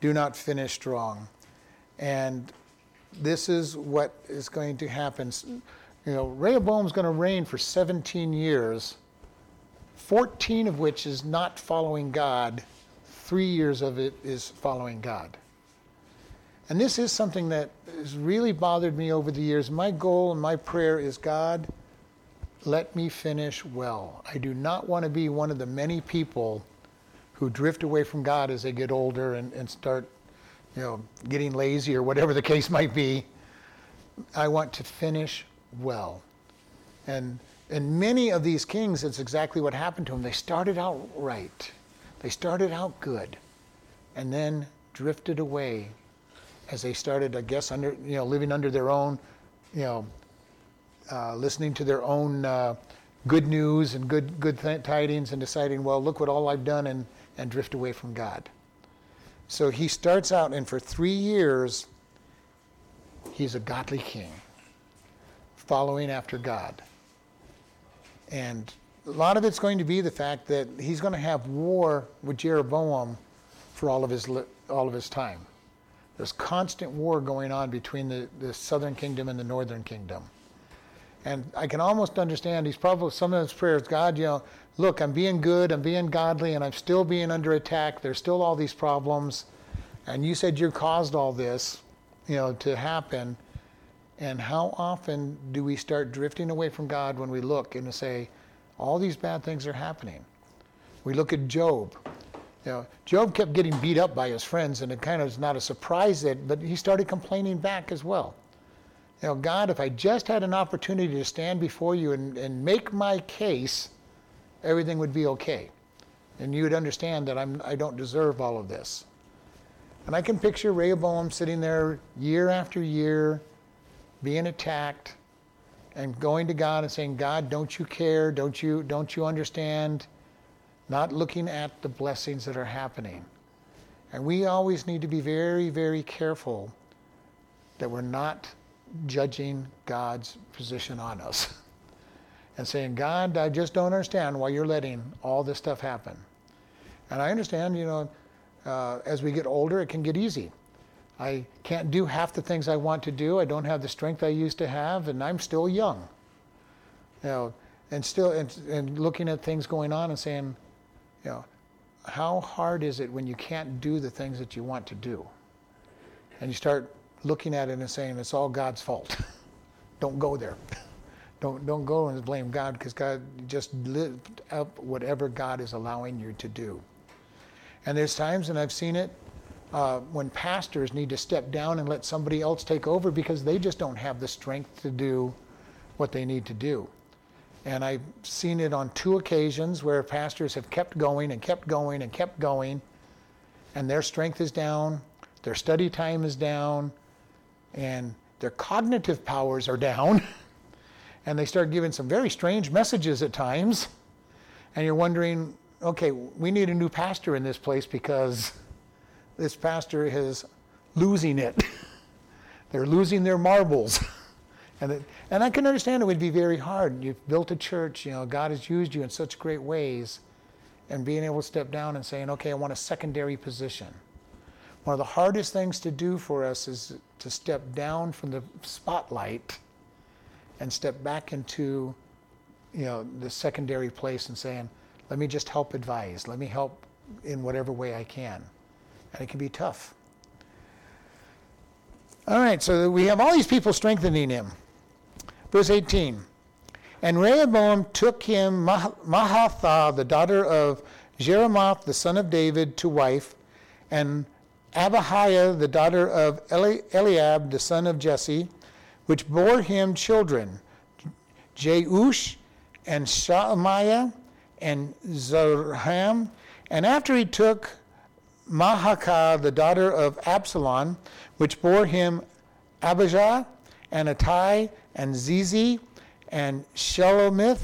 do not finish strong. And this is what is going to happen. You know, Rehoboam's going to reign for 17 years 14 of which is not following God, three years of it is following God. And this is something that has really bothered me over the years. My goal and my prayer is God, let me finish well. I do not want to be one of the many people who drift away from God as they get older and, and start you know, getting lazy or whatever the case might be. I want to finish well. And in many of these kings, it's exactly what happened to them. They started out right, they started out good, and then drifted away as they started, I guess, under you know, living under their own, you know, uh, listening to their own uh, good news and good good th- tidings, and deciding, well, look what all I've done, and and drift away from God. So he starts out, and for three years, he's a godly king, following after God. And a lot of it's going to be the fact that he's going to have war with Jeroboam for all of his all of his time. There's constant war going on between the, the southern kingdom and the northern kingdom. And I can almost understand he's probably some of his prayers, God, you know, look, I'm being good, I'm being godly, and I'm still being under attack. There's still all these problems. And you said you caused all this, you know, to happen. And how often do we start drifting away from God when we look and say, all these bad things are happening? We look at Job. You know, Job kept getting beat up by his friends, and it kind of is not a surprise that, but he started complaining back as well. You know, God, if I just had an opportunity to stand before you and, and make my case, everything would be okay. And you would understand that I'm, I don't deserve all of this. And I can picture Rehoboam sitting there year after year, being attacked, and going to God and saying, God, don't you care? Don't you, don't you understand? not looking at the blessings that are happening. And we always need to be very, very careful that we're not judging God's position on us and saying, God, I just don't understand why you're letting all this stuff happen. And I understand, you know, uh, as we get older, it can get easy. I can't do half the things I want to do. I don't have the strength I used to have, and I'm still young. You know, and still, and, and looking at things going on and saying, you know, how hard is it when you can't do the things that you want to do? And you start looking at it and saying it's all God's fault. don't go there. Don't don't go and blame God because God just lived up whatever God is allowing you to do. And there's times, and I've seen it, uh, when pastors need to step down and let somebody else take over because they just don't have the strength to do what they need to do. And I've seen it on two occasions where pastors have kept going and kept going and kept going, and their strength is down, their study time is down, and their cognitive powers are down. and they start giving some very strange messages at times. And you're wondering, okay, we need a new pastor in this place because this pastor is losing it. They're losing their marbles. And, it, and I can understand it would be very hard. You've built a church, you know, God has used you in such great ways. And being able to step down and saying, okay, I want a secondary position. One of the hardest things to do for us is to step down from the spotlight and step back into, you know, the secondary place and saying, let me just help advise. Let me help in whatever way I can. And it can be tough. All right, so we have all these people strengthening him. Verse 18. And Rehoboam took him Mahalath, the daughter of Jerimoth, the son of David, to wife, and Abihail, the daughter of Eli- Eliab, the son of Jesse, which bore him children, Jeush and Shemaiah and Zorham. And after he took Maachah, the daughter of Absalom, which bore him Abijah and Attai and Ziza and Shelomith.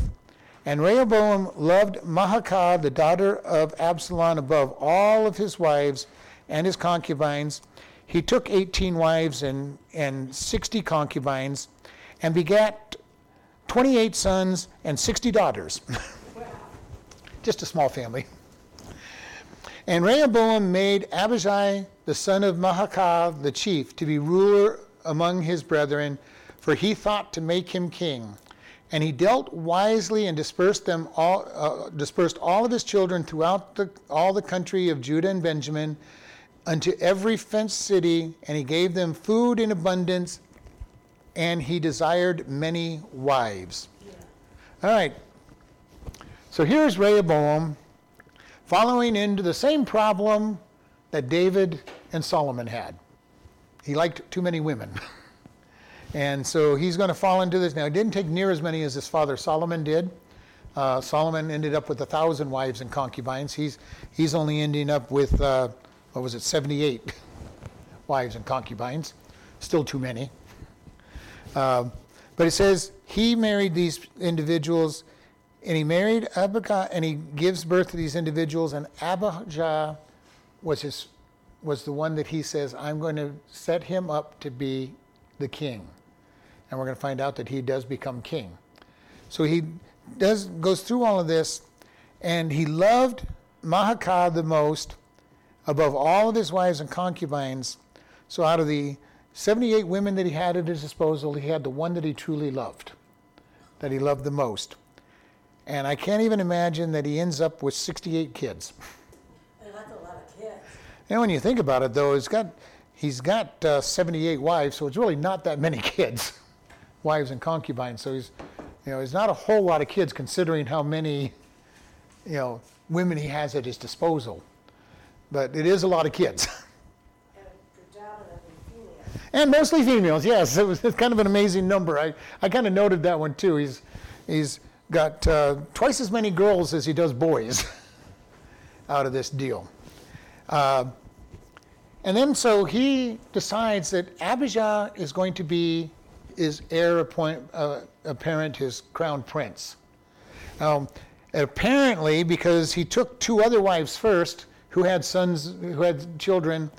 And Rehoboam loved Maachah, the daughter of Absalom, above all of his wives and his concubines. He took 18 wives and, and 60 concubines and begat 28 sons and 60 daughters. Just a small family. And Rehoboam made Abijah, the son of Maachah, the chief, to be ruler among his brethren for he thought to make him king. And he dealt wisely and dispersed them all, uh, dispersed all of his children throughout the, all the country of Judah and Benjamin unto every fenced city, and he gave them food in abundance, and he desired many wives. Yeah. All right. So here's Rehoboam following into the same problem that David and Solomon had. he liked too many women. and so he's going to fall into this. Now, he didn't take near as many as his father Solomon did. Uh, Solomon ended up with a thousand wives and concubines. He's, he's only ending up with, uh, what was it, 78 wives and concubines. Still too many. Uh, but it says he married these individuals, and he married Abijah, and he gives birth to these individuals, and Abijah was his was the one that he says, I'm going to set him up to be the king. And we're going to find out that he does become king. So he does goes through all of this, and he loved Maacah the most above all of his wives and concubines. So out of the 78 women that he had at his disposal, he had the one that he truly loved, that he loved the most. And I can't even imagine that he ends up with 68 kids. That's a lot of kids. And when you think about it, though, he's got, he's got uh, 78 wives, so it's really not that many kids, wives and concubines. So he's, you know, there's not a whole lot of kids considering how many, you know, women he has at his disposal. But it is a lot of kids. And mostly females, yes. It was it's kind of an amazing number. I, I kind of noted that one too. He's, he's got uh, twice as many girls as he does boys out of this deal. Uh, and then so he decides that Abijah is going to be his heir appoint, uh, apparent, his crown prince. Now, apparently, because he took two other wives first, who had sons, who had children,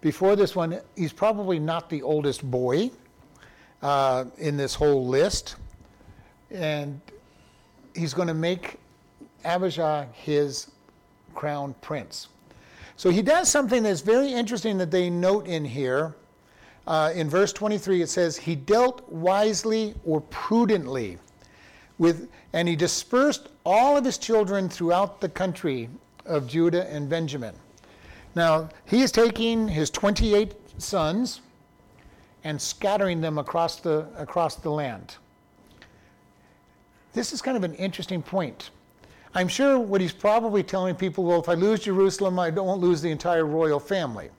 before this one, he's probably not the oldest boy uh, in this whole list. And he's going to make Abijah his crown prince. So he does something that's very interesting that they note in here. Uh, in verse 23, it says, He dealt wisely or prudently with, and he dispersed all of his children throughout the country of Judah and Benjamin. Now, he is taking his 28 sons and scattering them across the, across the land. This is kind of an interesting point. I'm sure what he's probably telling people well, if I lose Jerusalem, I don't lose the entire royal family.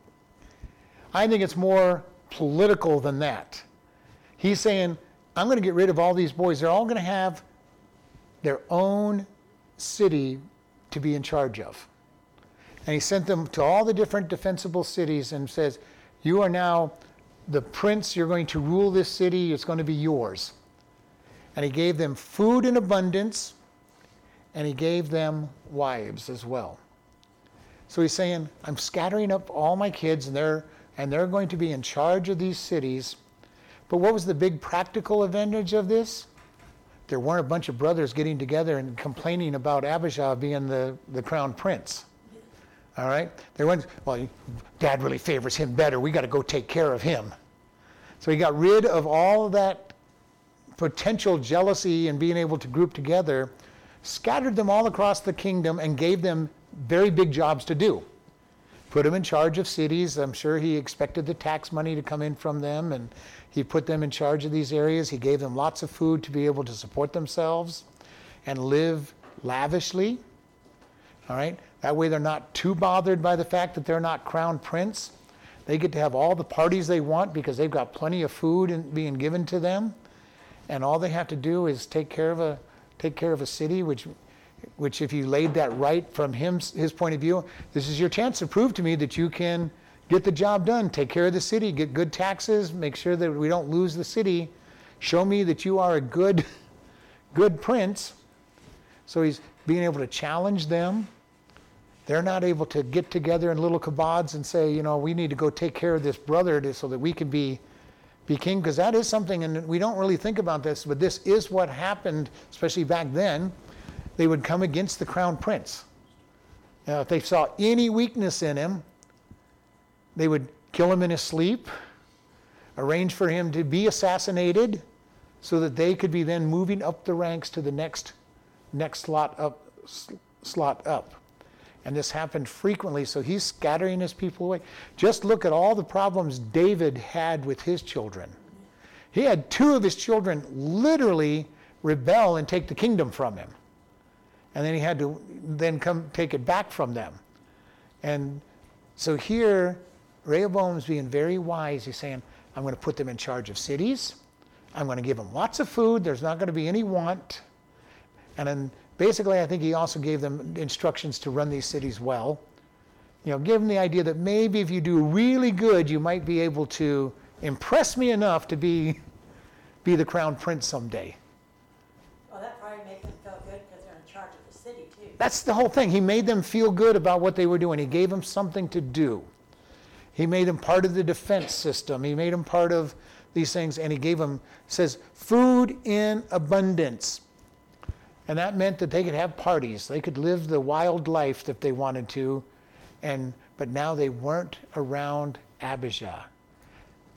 I think it's more political than that. He's saying, I'm going to get rid of all these boys. They're all going to have their own city to be in charge of. And he sent them to all the different defensible cities and says, You are now the prince. You're going to rule this city. It's going to be yours. And he gave them food in abundance, and he gave them wives as well. So he's saying, I'm scattering up all my kids, and they're, and they're going to be in charge of these cities. But what was the big practical advantage of this? There weren't a bunch of brothers getting together and complaining about Abijah being the, the crown prince. All right? They went, well, dad really favors him better. We got to go take care of him. So he got rid of all of that potential jealousy and being able to group together, scattered them all across the kingdom, and gave them very big jobs to do. Put them in charge of cities. I'm sure he expected the tax money to come in from them, and he put them in charge of these areas. He gave them lots of food to be able to support themselves and live lavishly. All right? That way they're not too bothered by the fact that they're not crown prince. They get to have all the parties they want because they've got plenty of food being given to them. And all they have to do is take care of a take care of a city which which if you laid that right from him his point of view, this is your chance to prove to me that you can get the job done, take care of the city, get good taxes, make sure that we don't lose the city. Show me that you are a good good prince. So he's being able to challenge them they're not able to get together in little kabods and say, you know, we need to go take care of this brother so that we can be, be king, because that is something, and we don't really think about this, but this is what happened, especially back then. They would come against the crown prince. Now, if they saw any weakness in him, they would kill him in his sleep, arrange for him to be assassinated, so that they could be then moving up the ranks to the next next slot up slot up. And this happened frequently, so he's scattering his people away. Just look at all the problems David had with his children. He had two of his children literally rebel and take the kingdom from him. And then he had to then come take it back from them. And so here, Rehoboam's being very wise. He's saying, I'm going to put them in charge of cities. I'm going to give them lots of food. There's not going to be any want. And then basically, I think he also gave them instructions to run these cities well. You know, give them the idea that maybe if you do really good, you might be able to impress me enough to be, be the crown prince someday. Well, that probably makes them feel good because they're in charge of the city too. That's the whole thing. He made them feel good about what they were doing. He gave them something to do. He made them part of the defense system. He made them part of these things, and he gave them, says, food in abundance. And that meant that they could have parties. They could live the wild life if they wanted to. And, but now they weren't around Abijah.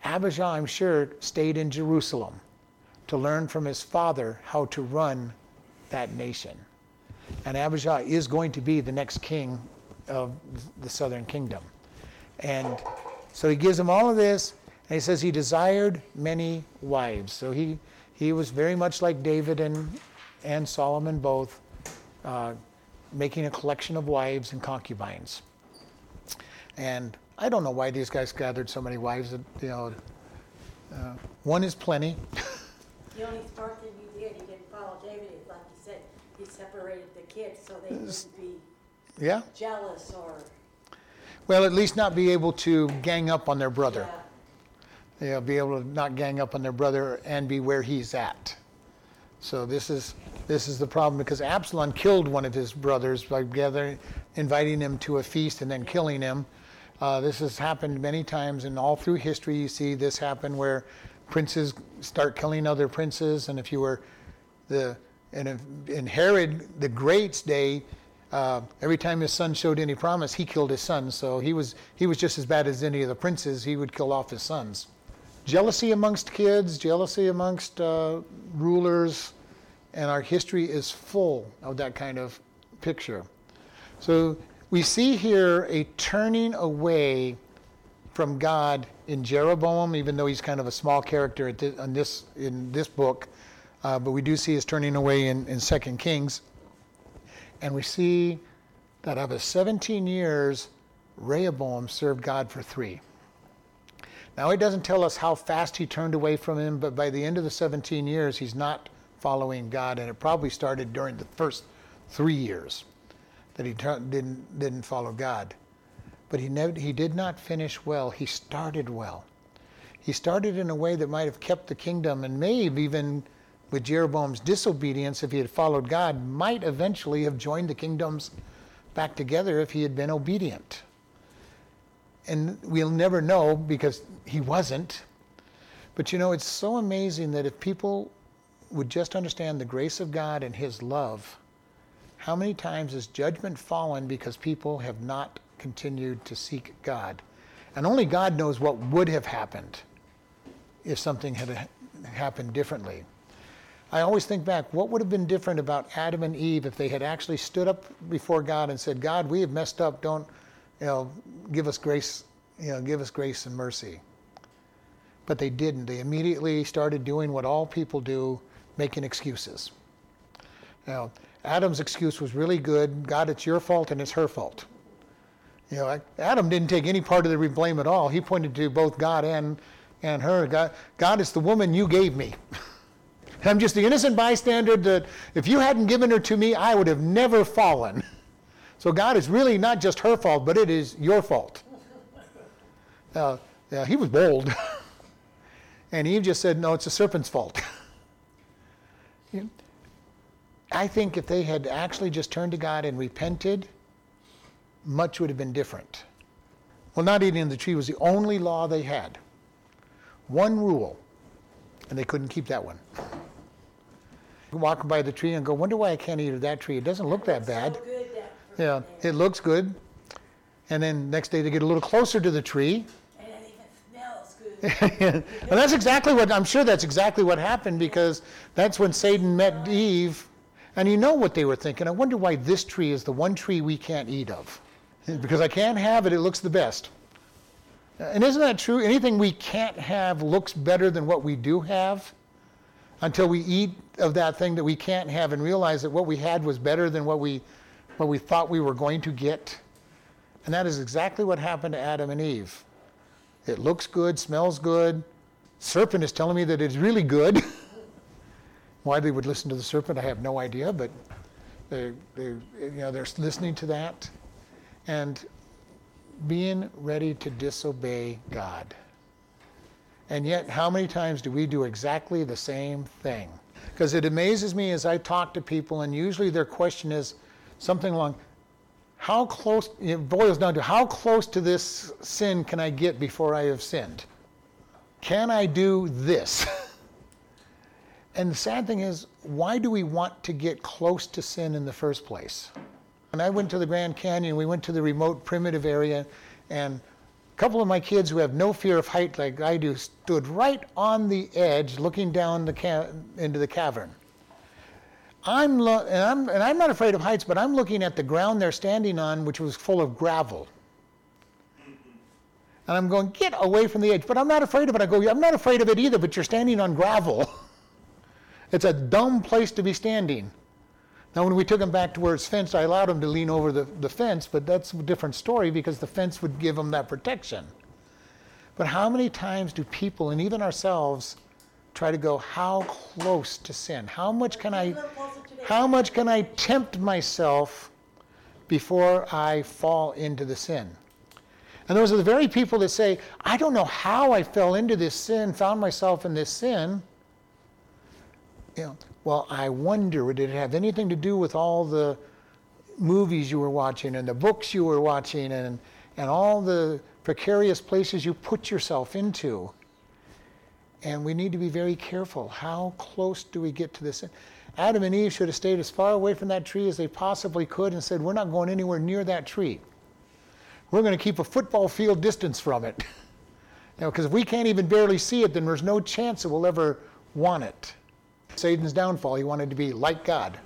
Abijah, I'm sure, stayed in Jerusalem to learn from his father how to run that nation. And Abijah is going to be the next king of the southern kingdom. And so he gives him all of this, and he says he desired many wives. So he, he was very much like David and, and Solomon both, uh, making a collection of wives and concubines. And I don't know why these guys gathered so many wives. You know, uh, one is plenty. The only smart thing he did, he didn't follow David, like you said, he separated the kids so they wouldn't be yeah. jealous or, Well, at least not be able to gang up on their brother. yeah. you know, be able to not gang up on their brother and be where he's at. So this is this is the problem because Absalom killed one of his brothers by gathering, inviting him to a feast and then killing him. Uh, this has happened many times, and all through history, you see this happen where princes start killing other princes, and if you were the and if, in Herod the Great's day, uh, every time his son showed any promise, he killed his son. So he was he was just as bad as any of the princes. He would kill off his sons. Jealousy amongst kids, jealousy amongst uh, rulers, and our history is full of that kind of picture. So we see here a turning away from God in Jeroboam, even though he's kind of a small character this in this book, uh, but we do see his turning away in, in Second Kings, and we see that out of his 17 years, Rehoboam served God for three. Now it doesn't tell us how fast he turned away from him, but by the end of the 17 years, he's not following God, and it probably started during the first three years that he didn't didn't follow God. But he never, he did not finish well. He started well. He started in a way that might have kept the kingdom, and may have even, with Jeroboam's disobedience, if he had followed God, might eventually have joined the kingdoms back together if he had been obedient. And we'll never know because he wasn't. But you know, it's so amazing that if people would just understand the grace of God and his love, how many times has judgment fallen because people have not continued to seek God? And only God knows what would have happened if something had happened differently. I always think back, what would have been different about Adam and Eve if they had actually stood up before God and said, God, we have messed up, don't, you know, give us grace, you know, give us grace and mercy. But they didn't. They immediately started doing what all people do, making excuses. Now, Adam's excuse was really good. God, it's your fault and it's her fault. You know, Adam didn't take any part of the blame at all. He pointed to both God and, and her. God, God, it's the woman you gave me. I'm just the innocent bystander that if you hadn't given her to me, I would have never fallen. So God is really not just her fault, but it is your fault. Yeah, he was bold. and Eve just said, no, it's the serpent's fault. You- I think if they had actually just turned to God and repented, much would have been different. Well, not eating the tree was the only law they had. One rule, and they couldn't keep that one. Walk by the tree and go, wonder why I can't eat of that tree. It doesn't look that bad. So. Yeah, it looks good. And then next day they get a little closer to the tree. And it even smells good. and that's exactly what I'm sure that's exactly what happened because that's when Satan met Eve. And you know what they were thinking. I wonder why this tree is the one tree we can't eat of. Because I can't have it, it looks the best. And isn't that true? Anything we can't have looks better than what we do have until we eat of that thing that we can't have and realize that what we had was better than what we, what we thought we were going to get. And that is exactly what happened to Adam and Eve. It looks good, smells good. Serpent is telling me that it's really good. Why they would listen to the serpent, I have no idea, but they, they, you know, they're listening to that and being ready to disobey God. And yet, how many times do we do exactly the same thing? Because it amazes me as I talk to people, and usually their question is something along, how close, it boils down to how close to this sin can I get before I have sinned? Can I do this? And the sad thing is, why do we want to get close to sin in the first place? When I went to the Grand Canyon, we went to the remote primitive area, and a couple of my kids who have no fear of height like I do stood right on the edge looking down the ca- into the cavern. I'm, lo- and I'm, and I'm not afraid of heights, but I'm looking at the ground they're standing on, which was full of gravel. And I'm going, get away from the edge. But I'm not afraid of it. I go, I'm not afraid of it either, but you're standing on gravel. It's a dumb place to be standing. Now, when we took him back to where it's fenced, I allowed him to lean over the, the fence, but that's a different story because the fence would give him that protection. But how many times do people, and even ourselves, try to go, how close to sin? How much can I, how much can I tempt myself before I fall into the sin? And those are the very people that say, I don't know how I fell into this sin, found myself in this sin you know, well, I wonder, did it have anything to do with all the movies you were watching and the books you were watching and, and all the precarious places you put yourself into? And we need to be very careful. How close do we get to this? Adam and Eve should have stayed as far away from that tree as they possibly could and said, We're not going anywhere near that tree. We're going to keep a football field distance from it. you know, because if we can't even barely see it, then there's no chance that we'll ever want it. Satan's downfall. He wanted to be like God.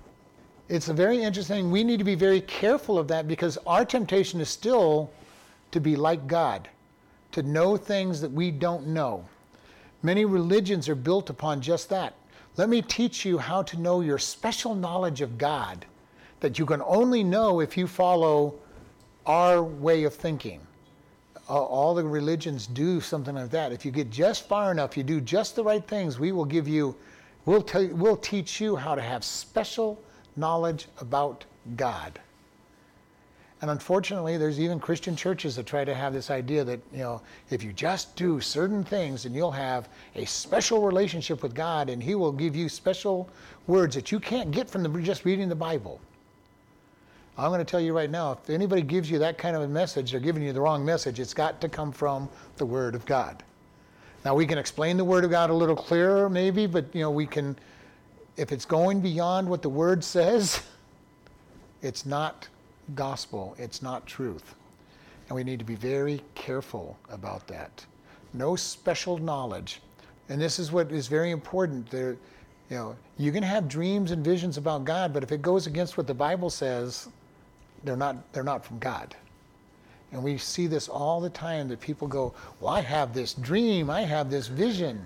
It's a very interesting. We need to be very careful of that because our temptation is still to be like God, to know things that we don't know. Many religions are built upon just that. Let me teach you how to know your special knowledge of God that you can only know if you follow our way of thinking. All the religions do something like that. If you get just far enough, you do just the right things, we will give you We'll, tell, we'll teach you how to have special knowledge about God. And unfortunately, there's even Christian churches that try to have this idea that, you know, if you just do certain things, and you'll have a special relationship with God, and He will give you special words that you can't get from the, just reading the Bible. I'm going to tell you right now if anybody gives you that kind of a message, they're giving you the wrong message. It's got to come from the Word of God. Now we can explain the Word of God a little clearer, maybe, but you know we can. If it's going beyond what the Word says, it's not gospel. It's not truth, and we need to be very careful about that. No special knowledge, and this is what is very important. There, you know, you can have dreams and visions about God, but if it goes against what the Bible says, they're not. They're not from God. And we see this all the time that people go, Well, I have this dream, I have this vision.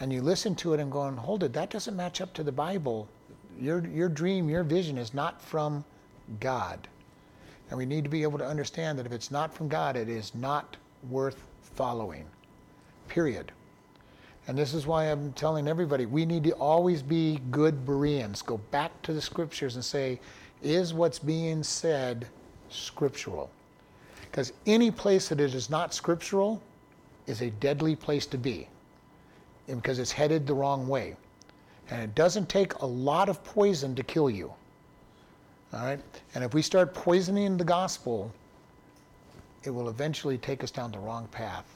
And you listen to it and going, Hold it, that doesn't match up to the Bible. Your, your dream, your vision is not from God. And we need to be able to understand that if it's not from God, it is not worth following. Period. And this is why I'm telling everybody we need to always be good Bereans. Go back to the scriptures and say, is what's being said scriptural? Because any place that it is not scriptural is a deadly place to be because it's headed the wrong way. And it doesn't take a lot of poison to kill you. All right? And if we start poisoning the gospel, it will eventually take us down the wrong path.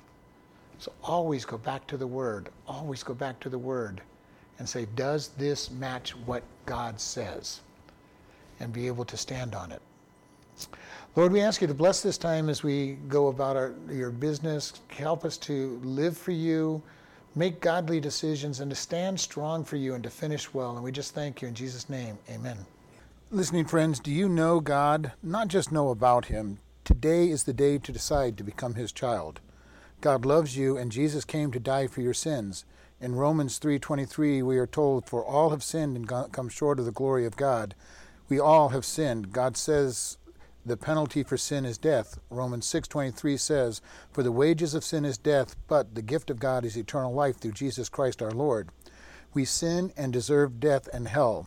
So always go back to the Word. Always go back to the Word and say, does this match what God says? And be able to stand on it. Lord, we ask you to bless this time as we go about our, your business. Help us to live for you, make godly decisions, and to stand strong for you and to finish well. And we just thank you in Jesus' name. Amen. Listening friends, do you know God? Not just know about Him. Today is the day to decide to become His child. God loves you, and Jesus came to die for your sins. In Romans 3:23, we are told, "For all have sinned and come short of the glory of God." We all have sinned. God says the penalty for sin is death. Romans 6:23 says, "For the wages of sin is death, but the gift of God is eternal life through Jesus Christ our Lord." We sin and deserve death and hell.